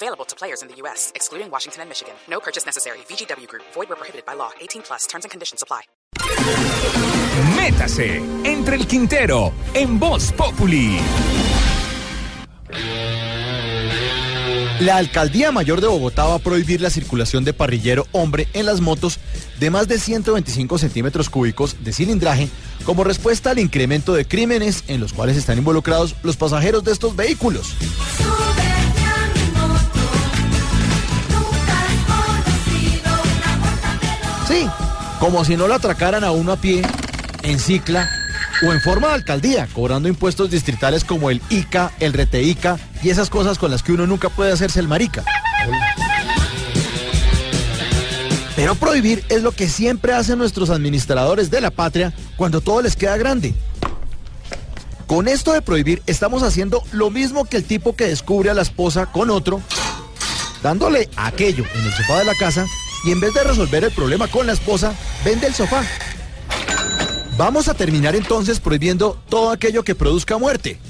Available to players in the U.S., excluding Washington and Michigan. No purchase necessary. VGW Group. Void where prohibited by law. 18 plus. Terms and conditions apply. Métase entre el Quintero en Voz Populi. La Alcaldía Mayor de Bogotá va a prohibir la circulación de parrillero hombre en las motos de más de 125 centímetros cúbicos de cilindraje como respuesta al incremento de crímenes en los cuales están involucrados los pasajeros de estos vehículos. Sí, como si no lo atracaran a uno a pie, en cicla o en forma de alcaldía, cobrando impuestos distritales como el ICA, el RTICA y esas cosas con las que uno nunca puede hacerse el marica. Pero prohibir es lo que siempre hacen nuestros administradores de la patria cuando todo les queda grande. Con esto de prohibir estamos haciendo lo mismo que el tipo que descubre a la esposa con otro, dándole aquello en el sofá de la casa y en vez de resolver el problema con la esposa, vende el sofá. Vamos a terminar entonces prohibiendo todo aquello que produzca muerte.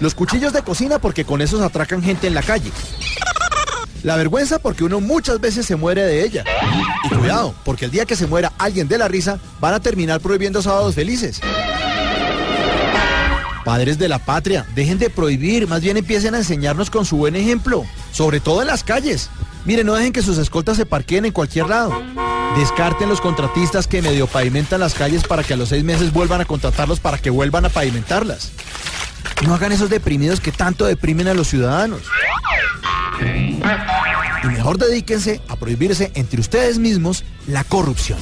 Los cuchillos de cocina porque con esos atracan gente en la calle. La vergüenza porque uno muchas veces se muere de ella. Y cuidado, porque el día que se muera alguien de la risa, van a terminar prohibiendo sábados felices. Padres de la patria, dejen de prohibir, más bien empiecen a enseñarnos con su buen ejemplo, sobre todo en las calles. Miren, no dejen que sus escoltas se parqueen en cualquier lado. Descarten los contratistas que medio pavimentan las calles para que a los seis meses vuelvan a contratarlos para que vuelvan a pavimentarlas. No hagan esos deprimidos que tanto deprimen a los ciudadanos. Y mejor dedíquense a prohibirse entre ustedes mismos la corrupción.